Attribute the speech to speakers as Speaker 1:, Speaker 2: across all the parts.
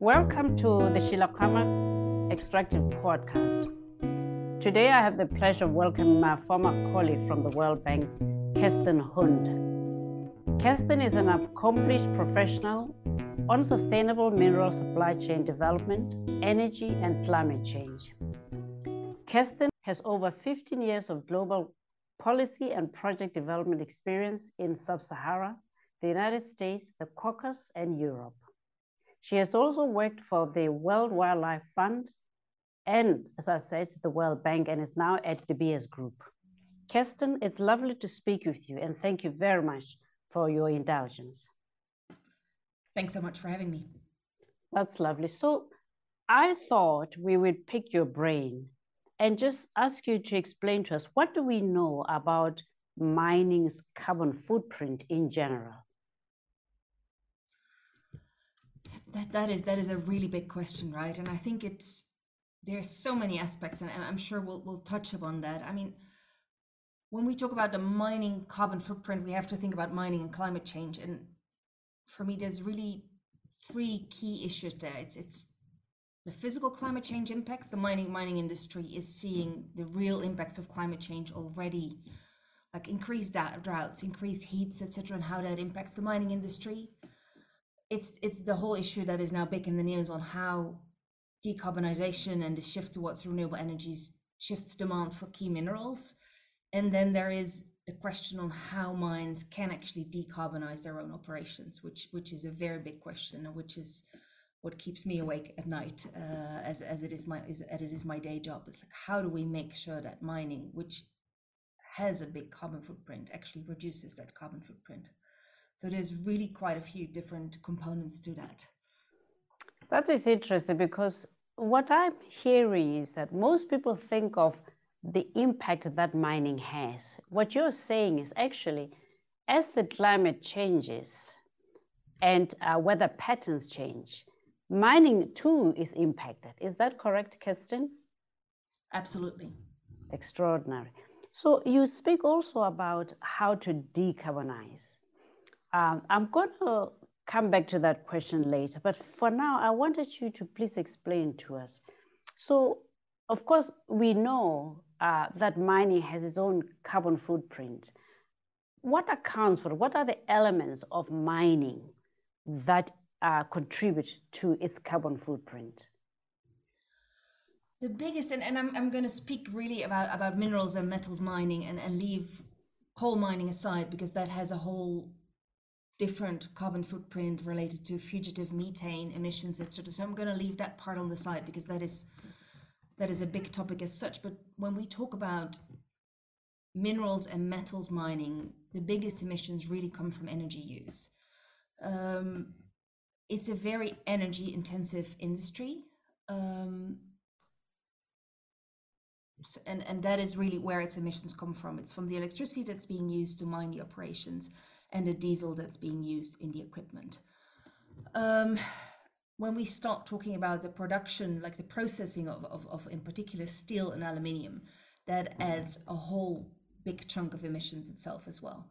Speaker 1: Welcome to the Sheila Khama Extractive Podcast. Today, I have the pleasure of welcoming my former colleague from the World Bank, Kirsten Hund. Kirsten is an accomplished professional on sustainable mineral supply chain development, energy, and climate change. Kirsten has over 15 years of global policy and project development experience in Sub Sahara, the United States, the Caucasus, and Europe. She has also worked for the World Wildlife Fund and, as I said, the World Bank, and is now at De Beers Group. Kirsten, it's lovely to speak with you, and thank you very much for your indulgence.
Speaker 2: Thanks so much for having me.
Speaker 1: That's lovely. So, I thought we would pick your brain and just ask you to explain to us what do we know about mining's carbon footprint in general?
Speaker 2: That that is that is a really big question, right? And I think it's there's so many aspects, and I'm sure we'll we'll touch upon that. I mean, when we talk about the mining carbon footprint, we have to think about mining and climate change. And for me, there's really three key issues there. It's it's the physical climate change impacts. The mining mining industry is seeing the real impacts of climate change already, like increased droughts, increased heats, etc., and how that impacts the mining industry it's it's the whole issue that is now big in the news on how decarbonization and the shift towards renewable energies shifts demand for key minerals. And then there is the question on how mines can actually decarbonize their own operations which which is a very big question which is what keeps me awake at night uh, as, as it is my as it is my day job. It's like how do we make sure that mining which has a big carbon footprint actually reduces that carbon footprint so there's really quite a few different components to that.
Speaker 1: That is interesting because what I'm hearing is that most people think of the impact that mining has. What you're saying is actually, as the climate changes and uh, weather patterns change, mining too is impacted. Is that correct, Kirsten?
Speaker 2: Absolutely.
Speaker 1: Extraordinary. So you speak also about how to decarbonize. Um, I'm going to come back to that question later, but for now, I wanted you to please explain to us. So, of course, we know uh, that mining has its own carbon footprint. What accounts for What are the elements of mining that uh, contribute to its carbon footprint?
Speaker 2: The biggest, and, and I'm, I'm going to speak really about, about minerals and metals mining and, and leave coal mining aside because that has a whole different carbon footprint related to fugitive methane emissions, etc. So I'm going to leave that part on the side because that is that is a big topic as such. But when we talk about minerals and metals mining, the biggest emissions really come from energy use. Um, it's a very energy intensive industry. Um, and, and that is really where its emissions come from. It's from the electricity that's being used to mine the operations and the diesel that's being used in the equipment. Um, when we start talking about the production, like the processing of, of, of in particular steel and aluminium, that adds a whole big chunk of emissions itself as well.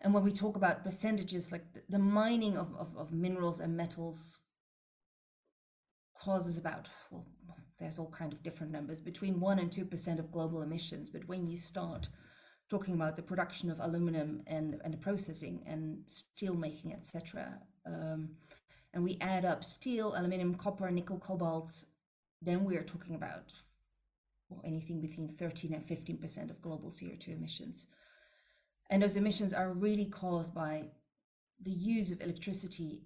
Speaker 2: And when we talk about percentages, like the, mining of, of, of minerals and metals causes about, well, there's all kind of different numbers, between 1% and 2% of global emissions. But when you start talking about the production of aluminum and, and the processing and steel making, etc. Um, and we add up steel, aluminum, copper, nickel, cobalt, then we are talking about anything between 13 and 15% of global CO2 emissions. And those emissions are really caused by the use of electricity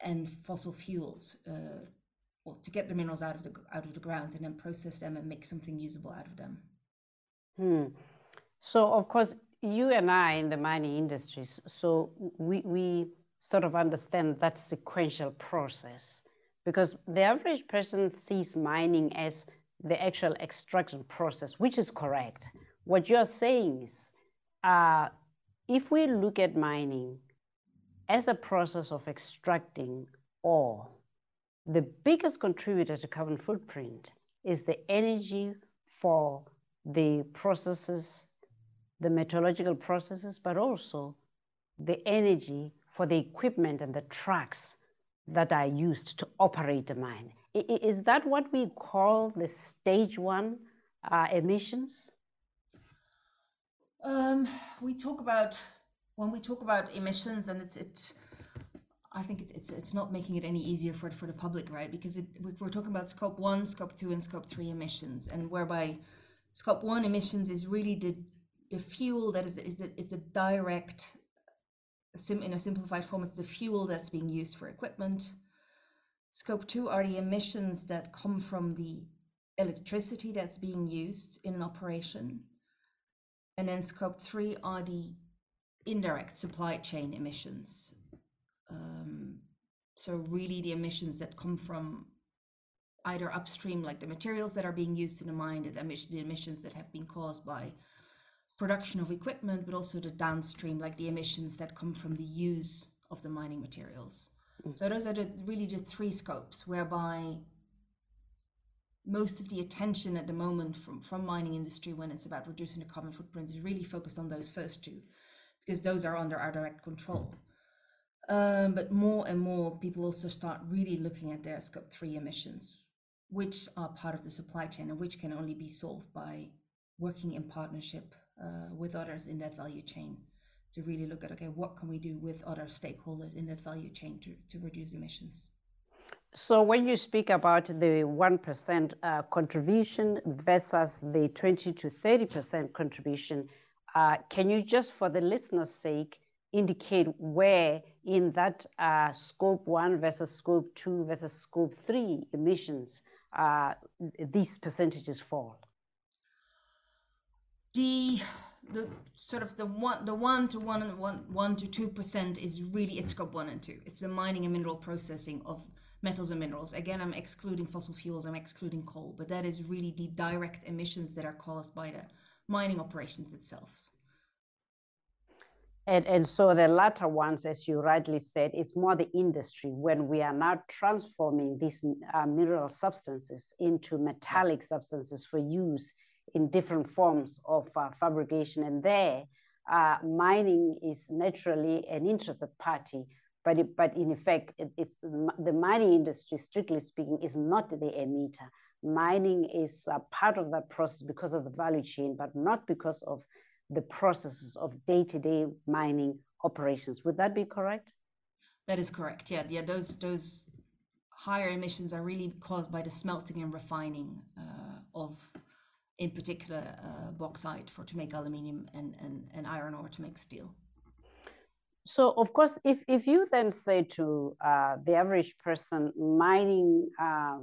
Speaker 2: and fossil fuels uh, well, to get the minerals out of the out of the ground and then process them and make something usable out of them.
Speaker 1: Hmm. So of course, you and I in the mining industries, so we, we sort of understand that sequential process because the average person sees mining as the actual extraction process, which is correct. What you're saying is, uh, if we look at mining as a process of extracting ore, the biggest contributor to carbon footprint is the energy for the processes the metallurgical processes, but also the energy for the equipment and the trucks that are used to operate a mine. Is that what we call the stage one uh, emissions?
Speaker 2: Um, we talk about when we talk about emissions, and it's it's. I think it's it's, it's not making it any easier for for the public, right? Because it, we're talking about scope one, scope two, and scope three emissions, and whereby scope one emissions is really the the fuel that is the, is the, is the direct sim, in a simplified form it's the fuel that's being used for equipment. Scope 2 are the emissions that come from the electricity that's being used in an operation. And then scope 3 are the indirect supply chain emissions. Um, so really the emissions that come from either upstream like the materials that are being used in the mine the emissions that have been caused by production of equipment, but also the downstream, like the emissions that come from the use of the mining materials. Mm. So those are the, really the three scopes whereby most of the attention at the moment from, from mining industry when it's about reducing the carbon footprint is really focused on those first two because those are under our direct control. Um, but more and more people also start really looking at their scope three emissions, which are part of the supply chain and which can only be solved by working in partnership uh, with others in that value chain to really look at okay what can we do with other stakeholders in that value chain to, to reduce emissions?
Speaker 1: So when you speak about the 1% uh, contribution versus the 20 to 30% contribution uh, can you just for the listener's sake indicate where in that uh, scope 1 versus scope 2 versus scope 3 emissions uh, these percentages fall
Speaker 2: the the sort of the one the one to one and one one to two percent is really it's scope one and two. It's the mining and mineral processing of metals and minerals. Again, I'm excluding fossil fuels, I'm excluding coal, but that is really the direct emissions that are caused by the mining operations itself.
Speaker 1: And, and so the latter ones, as you rightly said, it's more the industry when we are now transforming these uh, mineral substances into metallic substances for use in different forms of uh, fabrication. And there, uh, mining is naturally an interested party, but, it, but in effect, it, it's the mining industry, strictly speaking, is not the emitter. Mining is part of that process because of the value chain, but not because of the processes of day-to-day mining operations. Would that be correct?
Speaker 2: That is correct. Yeah, yeah. Those those higher emissions are really caused by the smelting and refining uh, of in particular uh, bauxite for to make aluminium and, and, and iron ore to make steel.
Speaker 1: So of course, if, if you then say to uh, the average person mining, uh,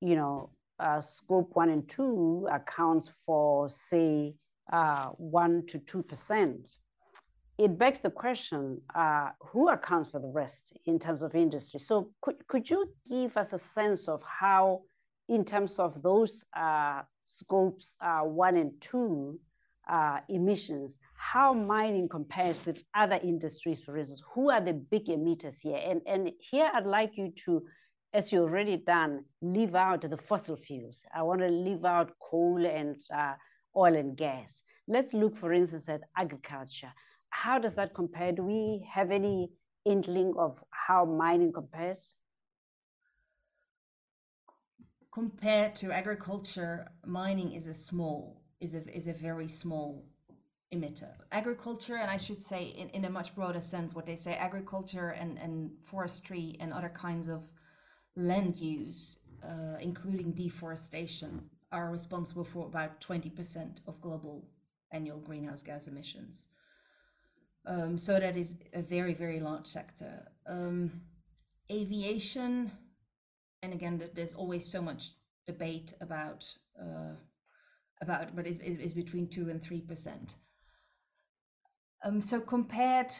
Speaker 1: you know, uh, scope one and two accounts for say uh, one to two percent, it begs the question: uh, who accounts for the rest in terms of industry? So could could you give us a sense of how, in terms of those scopes uh, one and two uh, emissions, how mining compares with other industries, for instance, who are the big emitters here? And, and here I'd like you to, as you've already done, leave out the fossil fuels. I want to leave out coal and uh, oil and gas. Let's look, for instance, at agriculture. How does that compare? Do we have any inkling of how mining compares?
Speaker 2: Compared to agriculture, mining is a small is a is a very small emitter. Agriculture, and I should say in, in a much broader sense, what they say, agriculture and, and forestry and other kinds of land use, uh, including deforestation, are responsible for about 20% of global annual greenhouse gas emissions. Um, so that is a very, very large sector. Um, aviation, and again, there's always so much debate about uh, about, but is is, between two and three percent. Um, so compared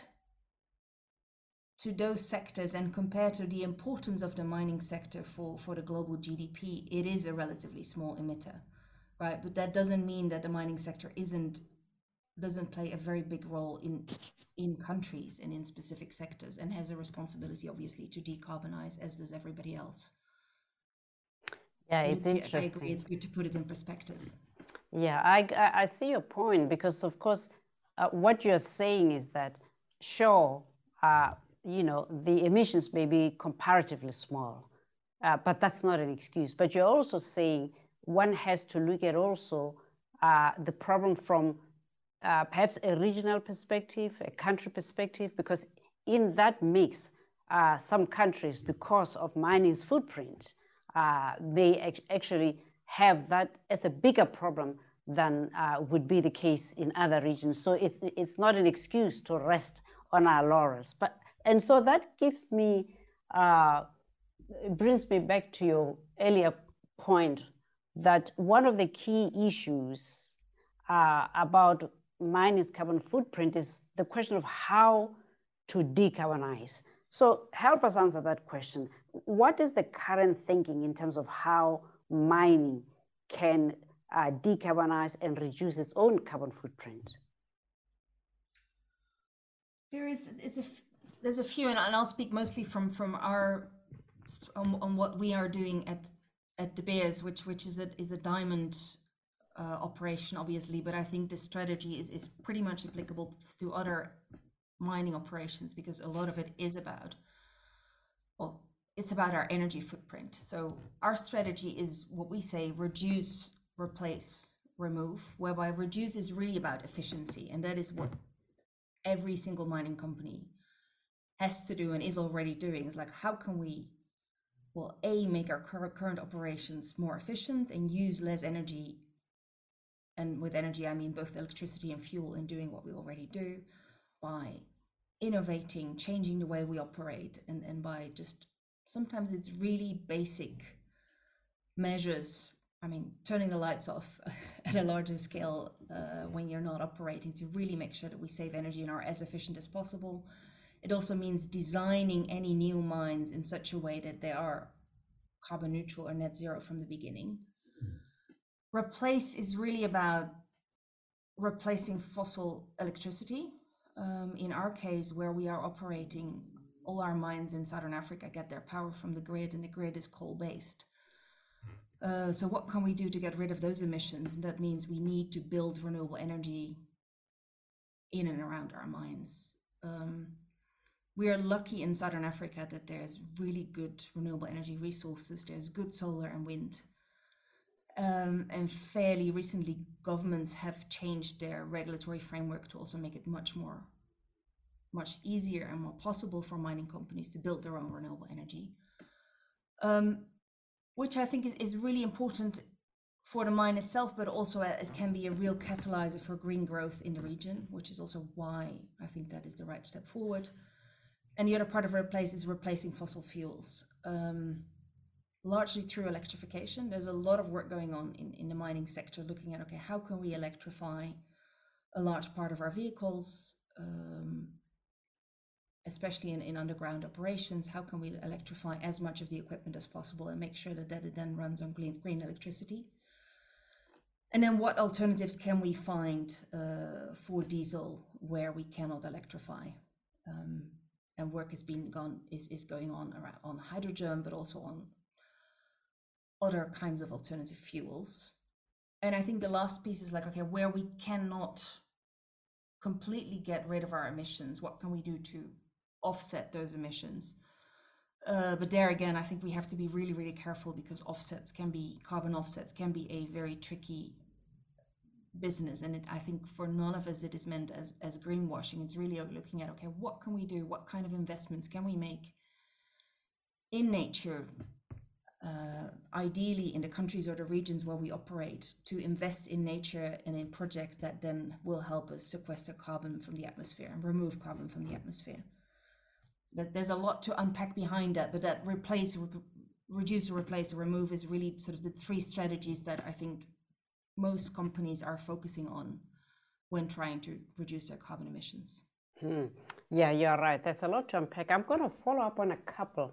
Speaker 2: to those sectors and compared to the importance of the mining sector for, for the global GDP, it is a relatively small emitter, right? But that doesn't mean that the mining sector isn't doesn't play a very big role in in countries and in specific sectors and has a responsibility obviously to decarbonize as does everybody else.
Speaker 1: Yeah, it's, interesting. I
Speaker 2: agree. It's good to put it in perspective.
Speaker 1: Yeah, I, I see your point because, of course, uh, what you're saying is that, sure, uh, you know, the emissions may be comparatively small, uh, but that's not an excuse. But you're also saying one has to look at also uh, the problem from uh, perhaps a regional perspective, a country perspective, because in that mix, uh, some countries, because of mining's footprint, uh, may actually have that as a bigger problem than uh, would be the case in other regions. So it's, it's not an excuse to rest on our laurels. But, and so that gives me, uh, brings me back to your earlier point that one of the key issues uh, about mining's carbon footprint is the question of how to decarbonize. So help us answer that question. What is the current thinking in terms of how mining can uh, decarbonize and reduce its own carbon footprint?
Speaker 2: There is, it's a, there's a few, and I'll speak mostly from from our on, on what we are doing at at De Beers, which which is a is a diamond uh, operation, obviously, but I think the strategy is, is pretty much applicable to other mining operations because a lot of it is about, well, it's about our energy footprint. So our strategy is what we say reduce, replace, remove, whereby reduce is really about efficiency. And that is what every single mining company has to do and is already doing is like, how can we, well, A, make our current operations more efficient and use less energy and with energy i mean both electricity and fuel in doing what we already do by innovating changing the way we operate and, and by just sometimes it's really basic measures i mean turning the lights off at a larger scale uh, when you're not operating to really make sure that we save energy and are as efficient as possible it also means designing any new mines in such a way that they are carbon neutral or net zero from the beginning replace is really about replacing fossil electricity. Um, in our case, where we are operating, all our mines in Southern Africa get their power from the grid, and the grid is coal based. Uh, so, what can we do to get rid of those emissions? And that means we need to build renewable energy in and around our mines. Um, we are lucky in Southern Africa that there's really good renewable energy resources. There's good solar and wind um, and fairly recently, governments have changed their regulatory framework to also make it much more, much easier and more possible for mining companies to build their own renewable energy, um, which I think is, is really important for the mine itself, but also it can be a real catalyzer for green growth in the region, which is also why I think that is the right step forward. And the other part of replace is replacing fossil fuels. Um, largely through electrification. There's a lot of work going on in, in the mining sector looking at, okay, how can we electrify a large part of our vehicles, um, especially in, in underground operations? How can we electrify as much of the equipment as possible and make sure that, that it then runs on green, green electricity? And then what alternatives can we find uh, for diesel where we cannot electrify? Um, and work has been gone is, is going on around on hydrogen, but also on other kinds of alternative fuels. And I think the last piece is like, okay, where we cannot completely get rid of our emissions, what can we do to offset those emissions? Uh, but there again, I think we have to be really, really careful because offsets can be carbon offsets can be a very tricky business, and it, I think for none of us it is meant as as greenwashing. It's really looking at okay, what can we do? What kind of investments can we make in nature uh, ideally in the countries or the regions where we operate to invest in nature and in projects that then will help us sequester carbon from the atmosphere and remove carbon from the atmosphere. There's a lot to unpack behind that, but that replace, re- reduce, replace, remove is really sort of the three strategies that I think most companies are focusing on when trying to reduce their carbon emissions.
Speaker 1: Hmm. Yeah, you're right. There's a lot to unpack. I'm going to follow up on a couple.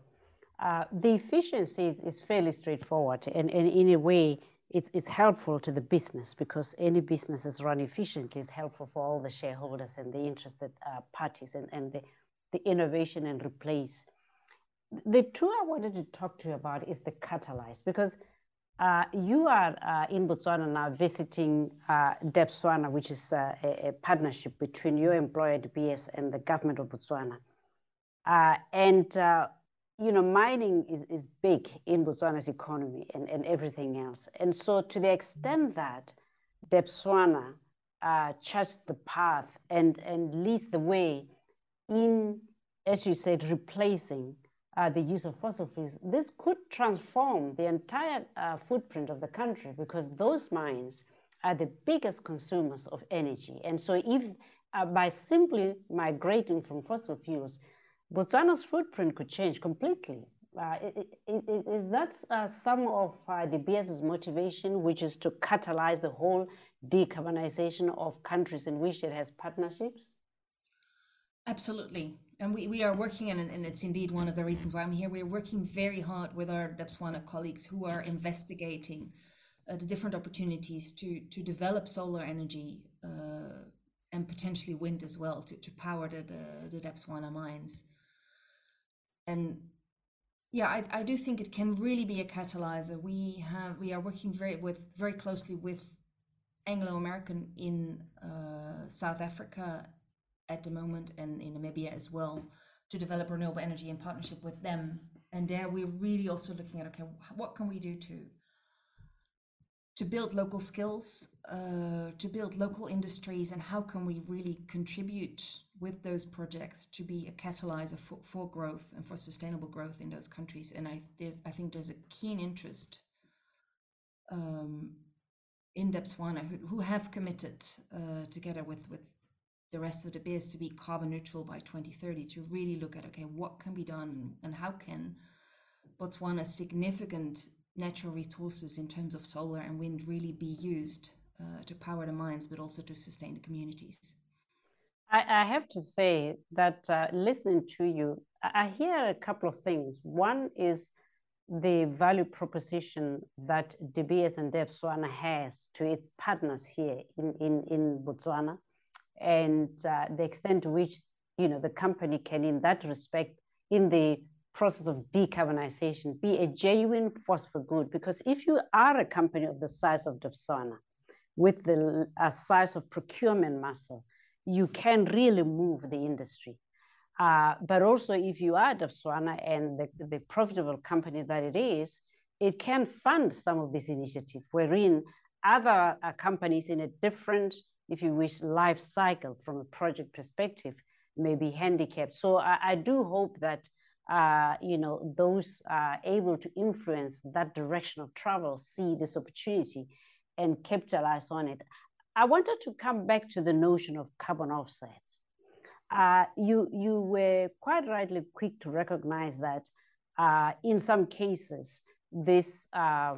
Speaker 1: Uh, the efficiency is, is, fairly straightforward, and, and in a way, it's, it's helpful to the business because any business that's run efficiently is helpful for all the shareholders and the interested uh, parties and, and the, the innovation and replace. The two I wanted to talk to you about is the catalyze because uh, you are uh, in Botswana now visiting uh, Debswana, which is uh, a, a, partnership between your employer, Beers, and the government of Botswana. Uh, and, uh, you know, mining is, is big in Botswana's economy and, and everything else. And so to the extent that Debswana uh, charts the path and, and leads the way in, as you said, replacing uh, the use of fossil fuels, this could transform the entire uh, footprint of the country because those mines are the biggest consumers of energy. And so if uh, by simply migrating from fossil fuels, Botswana's footprint could change completely. Uh, is that uh, some of uh, De Beers' motivation, which is to catalyze the whole decarbonization of countries in which it has partnerships?
Speaker 2: Absolutely. And we, we are working, and, and it's indeed one of the reasons why I'm here. We're working very hard with our Debswana colleagues who are investigating uh, the different opportunities to, to develop solar energy uh, and potentially wind as well to, to power the, the, the Debswana mines. And yeah, I, I do think it can really be a catalyzer. We have we are working very with very closely with Anglo American in uh, South Africa at the moment and in Namibia as well to develop renewable energy in partnership with them. And there we're really also looking at okay, what can we do to to build local skills, uh, to build local industries, and how can we really contribute with those projects to be a catalyzer for, for growth and for sustainable growth in those countries? And I I think there's a keen interest um, in Debswana who, who have committed uh, together with with the rest of the biz to be carbon neutral by 2030 to really look at okay what can be done and how can Botswana's significant natural resources in terms of solar and wind really be used uh, to power the mines but also to sustain the communities?
Speaker 1: I, I have to say that uh, listening to you I hear a couple of things. One is the value proposition that DBS and Debswana has to its partners here in, in, in Botswana and uh, the extent to which you know the company can in that respect in the process of decarbonization be a genuine force for good. Because if you are a company of the size of Debswana with the uh, size of procurement muscle you can really move the industry. Uh, but also if you are Debswana and the, the profitable company that it is it can fund some of these initiatives wherein other uh, companies in a different if you wish, life cycle from a project perspective may be handicapped. So I, I do hope that uh, you know those able to influence that direction of travel see this opportunity and capitalize on it. I wanted to come back to the notion of carbon offsets. Uh, you you were quite rightly quick to recognize that uh, in some cases this uh,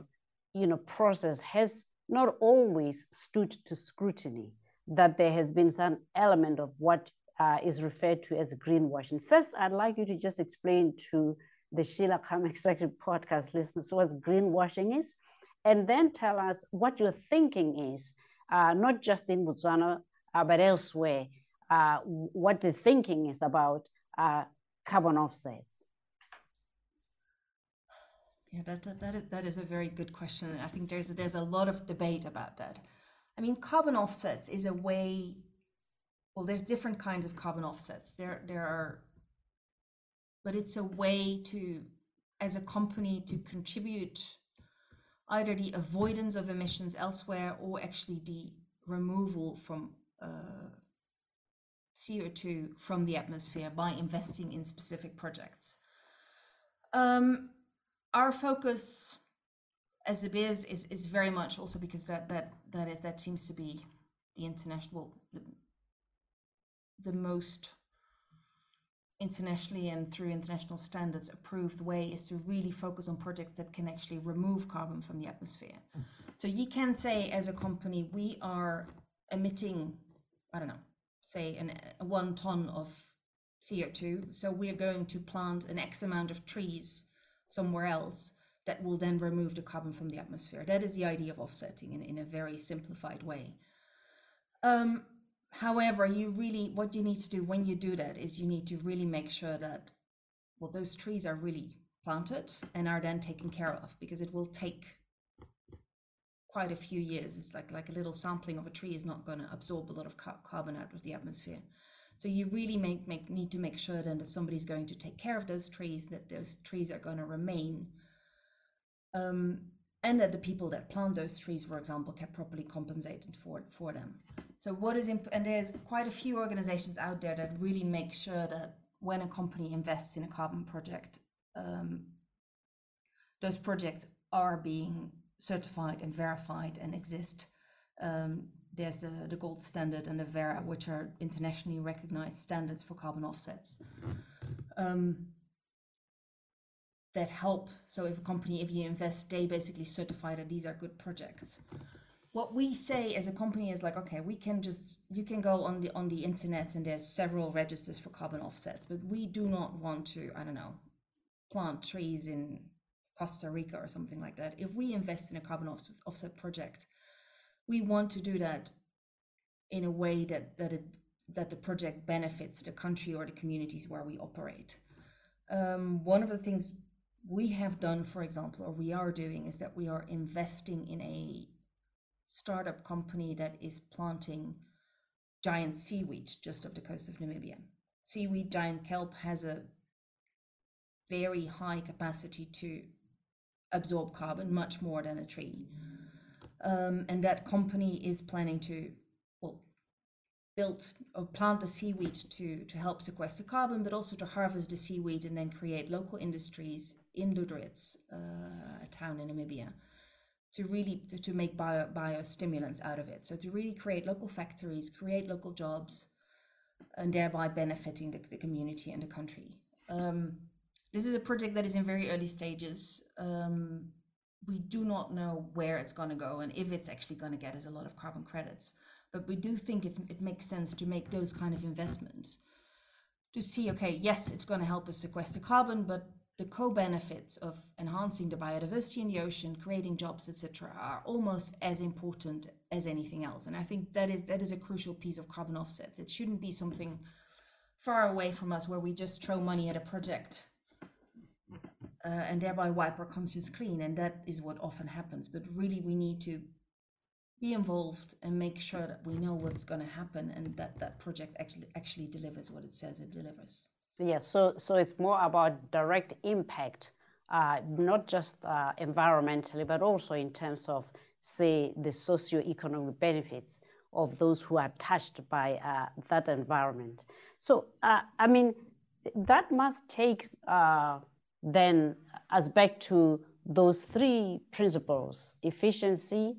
Speaker 1: you know process has not always stood to scrutiny that there has been some element of what uh, is referred to as greenwashing. First, I'd like you to just explain to the Sheila Khama Extractive podcast listeners what greenwashing is, and then tell us what your thinking is, uh, not just in Botswana, uh, but elsewhere, uh, what the thinking is about uh, carbon offsets.
Speaker 2: Yeah, that, that, is, that is a very good question. I think there's there's a lot of debate about that. I mean, carbon offsets is a way. Well, there's different kinds of carbon offsets. There, there are, but it's a way to, as a company, to contribute either the avoidance of emissions elsewhere or actually the removal from uh, CO2 from the atmosphere by investing in specific projects. Um, our focus as it is is is very much also because that that that is that seems to be the international the, the most internationally and through international standards approved way is to really focus on projects that can actually remove carbon from the atmosphere. Mm. So you can say as a company we are emitting I don't know say an one ton of CO2 so we're going to plant an X amount of trees somewhere else that will then remove the carbon from the atmosphere. That is the idea of offsetting in, in a very simplified way. Um, however, you really, what you need to do when you do that is you need to really make sure that, well, those trees are really planted and are then taken care of because it will take quite a few years. It's like, like a little sampling of a tree is not going to absorb a lot of ca- carbon out of the atmosphere. So you really make, make need to make sure then that somebody's going to take care of those trees, that those trees are going to remain, um, and that the people that plant those trees, for example, get properly compensated for for them. So what is imp- and there's quite a few organizations out there that really make sure that when a company invests in a carbon project, um, those projects are being certified and verified and exist. Um, there's the, the gold standard and the Verra, which are internationally recognized standards for carbon offsets. Um, that help. So if a company, if you invest, they basically certify that these are good projects. What we say as a company is like, okay, we can just you can go on the on the internet and there's several registers for carbon offsets, but we do not want to, I don't know, plant trees in Costa Rica or something like that. If we invest in a carbon offset project, we want to do that in a way that that it that the project benefits the country or the communities where we operate. Um, one of the things we have done, for example, or we are doing, is that we are investing in a startup company that is planting giant seaweed just off the coast of Namibia. Seaweed, giant kelp, has a very high capacity to absorb carbon, much more than a tree. Um, and that company is planning to build or plant the seaweed to to help sequester carbon, but also to harvest the seaweed and then create local industries in Lüderitz, uh, a town in Namibia, to really to, to make bio biostimulants out of it. So to really create local factories, create local jobs, and thereby benefiting the, the community and the country. Um, this is a project that is in very early stages. Um, we do not know where it's going to go and if it's actually going to get us a lot of carbon credits. But we do think it makes sense to make those kind of investments to see, okay, yes, it's going to help us sequester carbon, but the co-benefits of enhancing the biodiversity in the ocean, creating jobs, etc., are almost as important as anything else. And I think that is that is a crucial piece of carbon offsets. It shouldn't be something far away from us where we just throw money at a project uh, and thereby wipe our conscience clean. And that is what often happens. But really, we need to be involved and make sure that we know what's going to happen and that that project actually actually delivers what it says it delivers.
Speaker 1: Yeah, so so it's more about direct impact, uh, not just uh, environmentally, but also in terms of say the socio-economic benefits of those who are touched by uh, that environment. So uh, I mean, that must take uh, then us back to those three principles efficiency,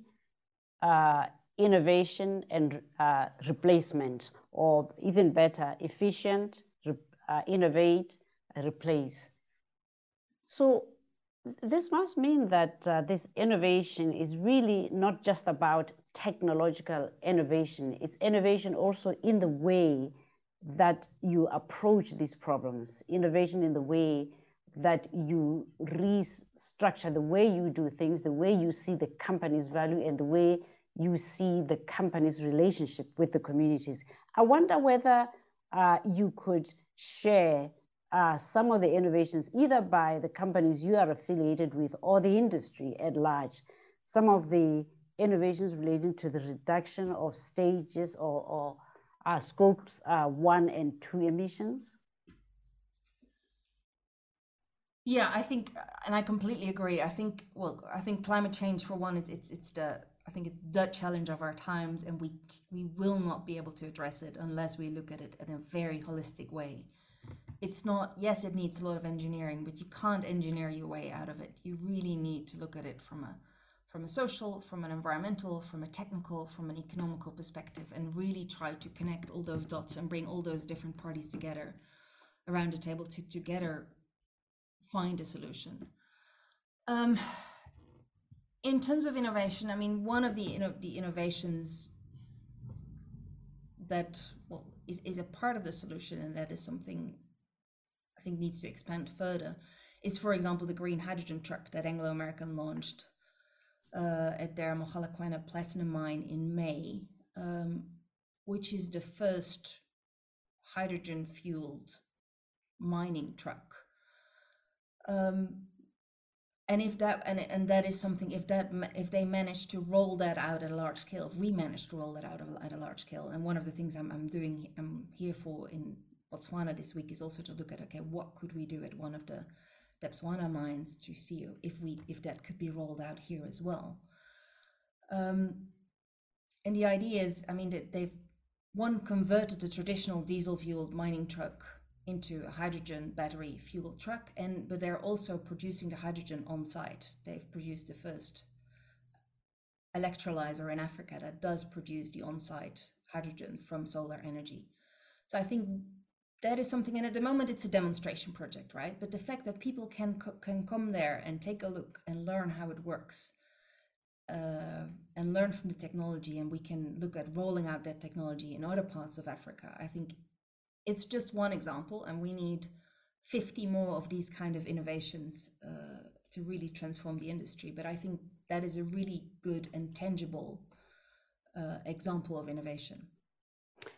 Speaker 1: uh, innovation, and uh, replacement, or even better, efficient, uh, innovate, replace. So this must mean that uh, this innovation is really not just about technological innovation, it's innovation also in the way that you approach these problems, innovation in the way that you restructure the way you do things, the way you see the company's value, and the way you see the company's relationship with the communities. I wonder whether uh, you could share uh, some of the innovations, either by the companies you are affiliated with or the industry at large, some of the innovations relating to the reduction of stages or, or uh, scopes uh, one and two emissions?
Speaker 2: Yeah, I think, and I completely agree. I think, well, I think climate change, for one, it's it's it's the I think it's the challenge of our times, and we we will not be able to address it unless we look at it in a very holistic way. It's not. Yes, it needs a lot of engineering, but you can't engineer your way out of it. You really need to look at it from a from a social, from an environmental, from a technical, from an economical perspective, and really try to connect all those dots and bring all those different parties together around the table to together find a solution. Um, in terms of innovation, I mean, one of the know, the innovations that well is, is a part of the solution, and that is something I think needs to expand further, is for example the green hydrogen truck that Anglo American launched uh, at their Mogalakwena platinum mine in May, um, which is the first hydrogen fueled mining truck. Um, and if that and, and that is something if that if they manage to roll that out at a large scale if we manage to roll that out at a large scale and one of the things i'm, I'm doing i'm here for in botswana this week is also to look at okay what could we do at one of the Debswana mines to see if we if that could be rolled out here as well. Um, and the idea is i mean that they've one converted a traditional diesel fueled mining truck into a hydrogen battery fuel truck and but they're also producing the hydrogen on site. They've produced the first electrolyzer in africa that does produce the on-site hydrogen from solar energy. So i think that is something and at the moment it's a demonstration project right? But the fact that people can can come there and take a look and learn how it works uh, and learn from the technology and we can look at rolling out that technology in other parts of africa i think it's just one example, and we need 50 more of these kind of innovations uh, to really transform the industry. But I think that is a really good and tangible uh, example of innovation.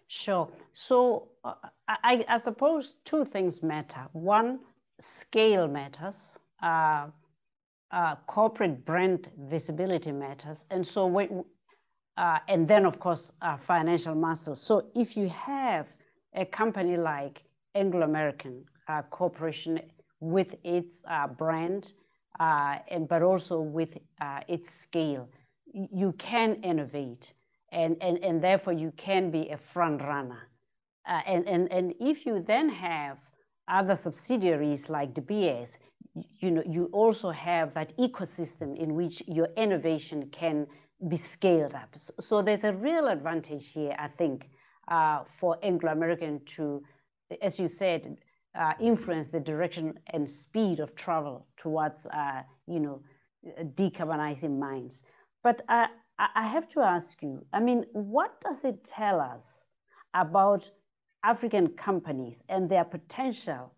Speaker 1: Sure. So uh, I, I, suppose two things matter. One, scale matters. Uh, uh, corporate brand visibility matters, and so we, uh, and then of course financial muscle. So if you have a company like Anglo American uh, Corporation with its uh, brand, uh, and but also with uh, its scale, you can innovate, and, and, and therefore you can be a front runner. Uh, and, and, and if you then have other subsidiaries like De Beers, you know, you also have that ecosystem in which your innovation can be scaled up. So, so there's a real advantage here, I think, for Anglo-American to, as you said, uh, influence the direction and speed of travel towards, uh, you know, decarbonizing mines. But uh, I have to ask you, I mean, what does it tell us about African companies and their potential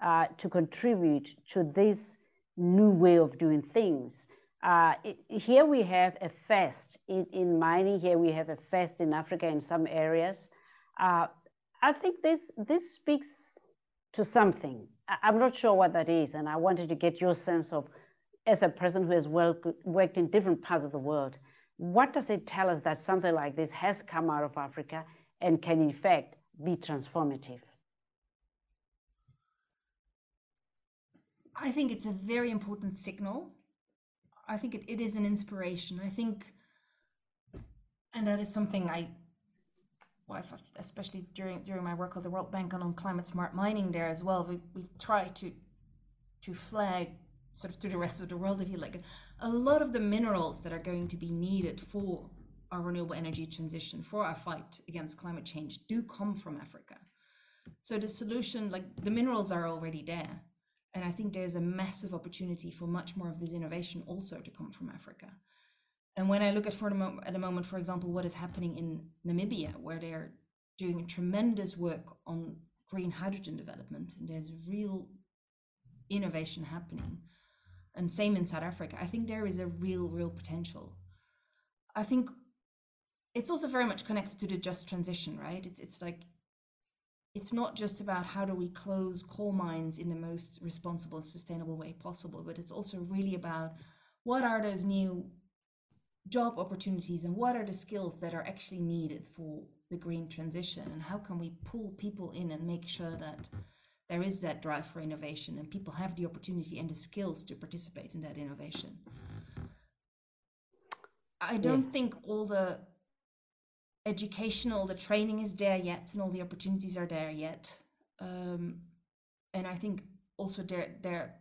Speaker 1: uh, to contribute to this new way of doing things? Uh, here we have a first in, in, mining. Here we have a first in Africa in some areas. Uh, I think this this speaks to something. I'm not sure what that is, and I wanted to get your sense of, as a person who has worked in different parts of the world, what does it tell us that something like this has come out of Africa and can in fact be transformative?
Speaker 2: I think it's a very important signal. I think it, it is an inspiration. I think, and that is something I especially during during my work with the World Bank on, on climate smart mining there as well, we, we try to to flag sort of to the rest of the world, if you like, a lot of the minerals that are going to be needed for our renewable energy transition, for our fight against climate change, do come from Africa. So the solution, like the minerals are already there. And I think there's a massive opportunity for much more of this innovation also to come from Africa. And when I look at for the mo- at the moment, for example, what is happening in Namibia, where they're doing tremendous work on green hydrogen development, and there's real innovation happening. And same in South Africa. I think there is a real, real potential. I think it's also very much connected to the just transition, right? It's it's like it's not just about how do we close coal mines in the most responsible, sustainable way possible, but it's also really about what are those new job opportunities and what are the skills that are actually needed for the green transition and how can we pull people in and make sure that there is that drive for innovation and people have the opportunity and the skills to participate in that innovation i don't yeah. think all the educational the training is there yet and all the opportunities are there yet um, and i think also there there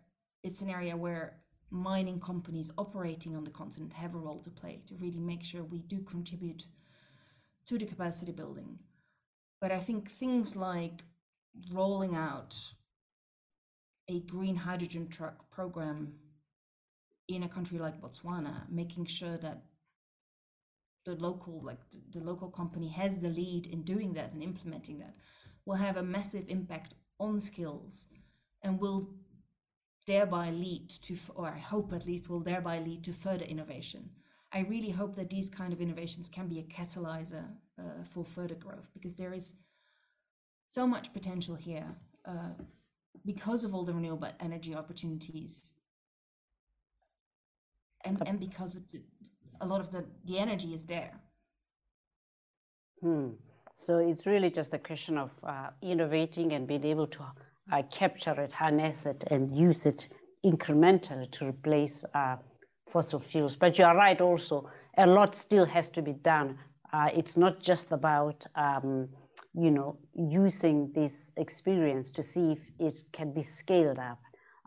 Speaker 2: it's an area where mining companies operating on the continent have a role to play to really make sure we do contribute to the capacity building. But I think things like rolling out a green hydrogen truck program in a country like Botswana, making sure that the local like the, the local company has the lead in doing that and implementing that will have a massive impact on skills and will thereby lead to, or I hope at least will thereby lead to further innovation. I really hope that these kind of innovations can be a catalyzer uh, for further growth because there is so much potential here uh, because of all the renewable energy opportunities. and, and because a lot of the, the energy is there.
Speaker 1: Hmm. So it's really just a question of uh, innovating and being able to uh, capture it, harness it, and use it incrementally to replace uh, fossil fuels. But you are right also, a lot still has to be done. Uh, it's not just about, um, you know, using this experience to see if it can be scaled up.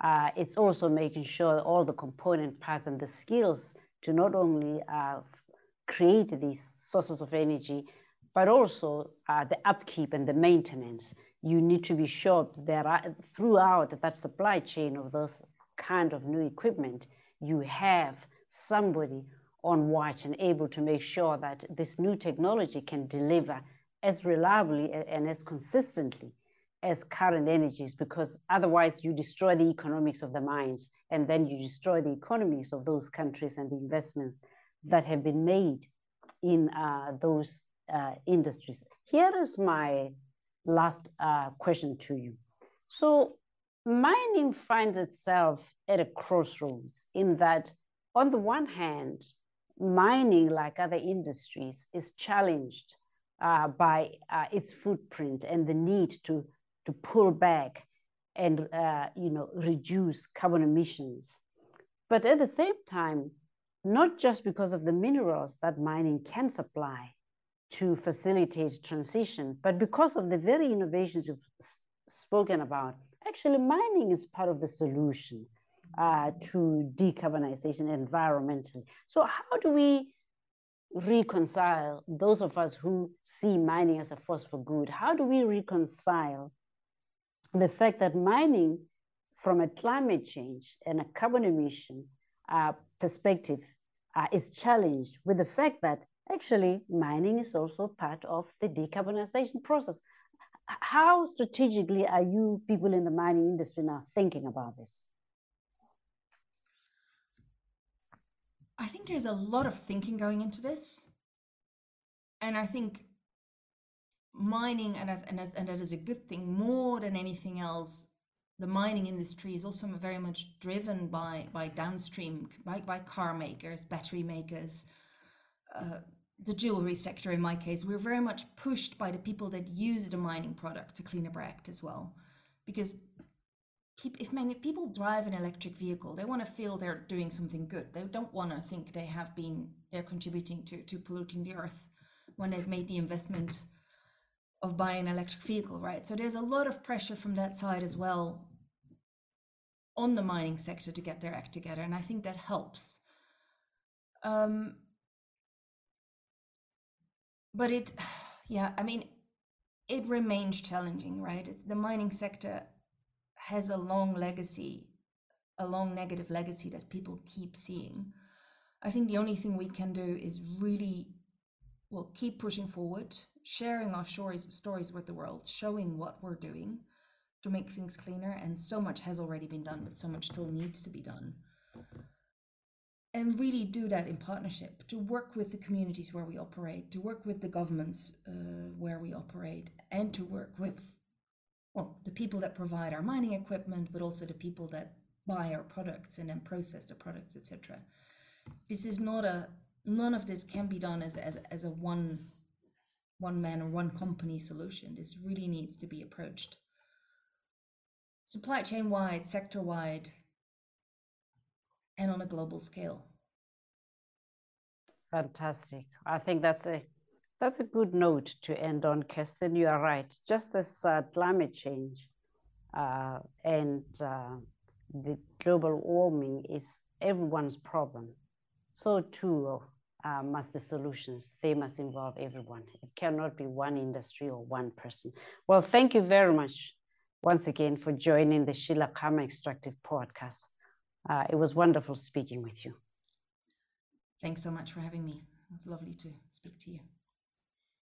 Speaker 1: Uh, it's also making sure all the component parts and the skills to not only uh, create these sources of energy, but also uh, the upkeep and the maintenance. You need to be sure that throughout that supply chain of those kind of new equipment, you have somebody on watch and able to make sure that this new technology can deliver as reliably and as consistently as current energies because otherwise you destroy the economics of the mines and then you destroy the economies of those countries and the investments that have been made in uh, those uh, industries. Here is my last uh, question to you. So mining finds itself at a crossroads in that on the one hand, mining, like other industries, is challenged uh, by uh, its footprint and the need to, to pull back and uh, you know, reduce carbon emissions. But at the same time, not just because of the minerals that mining can supply to facilitate transition, but because of the very innovations you've spoken about, actually mining is part of the solution uh, to decarbonization environmentally. So how do we reconcile those of us who see mining as a force for good? How do we reconcile the fact that mining from a climate change and a carbon emission uh, perspective uh, is challenged with the fact that actually mining is also part of the decarbonization process. How strategically are you people in the mining industry now thinking about this?
Speaker 2: I think there's a lot of thinking going into this. And I think mining, and, and, and that is a good thing more than anything else, the mining industry is also very much driven by, by downstream, by, by car makers, battery makers, uh, the jewelry sector in my case. We're very much pushed by the people that use the mining product to clean up our act as well. Because if many people drive an electric vehicle, they want to feel they're doing something good. They don't want to think they have been they're contributing to to polluting the earth when they've made the investment of buying an electric vehicle, right? So there's a lot of pressure from that side as well on the mining sector to get their act together, and I think that helps. Um, but it, yeah, I mean, it remains challenging, right? The mining sector has a long legacy, a long negative legacy that people keep seeing. I think the only thing we can do is really, well, keep pushing forward, sharing our stories, stories with the world, showing what we're doing to make things cleaner. And so much has already been done, but so much still needs to be done. And really do that in partnership, to work with the communities where we operate, to work with the governments uh, where we operate, and to work with well, the people that provide our mining equipment, but also the people that buy our products and then process the products, etc. This is not a none of this can be done as, as, as a one one man or one company solution. This really needs to be approached supply chain wide, sector wide, and on a global scale.
Speaker 1: Fantastic. I think that's a that's a good note to end on, Kirsten. You are right. Just as uh, climate change uh, and uh, the global warming is everyone's problem, so too must the solutions. They must involve everyone. It cannot be one industry or one person. Well, thank you very much once again for joining the Sheila Khama Extractive podcast. Uh, it was wonderful speaking with you.
Speaker 2: Thanks so much for having me. It's lovely to speak to you.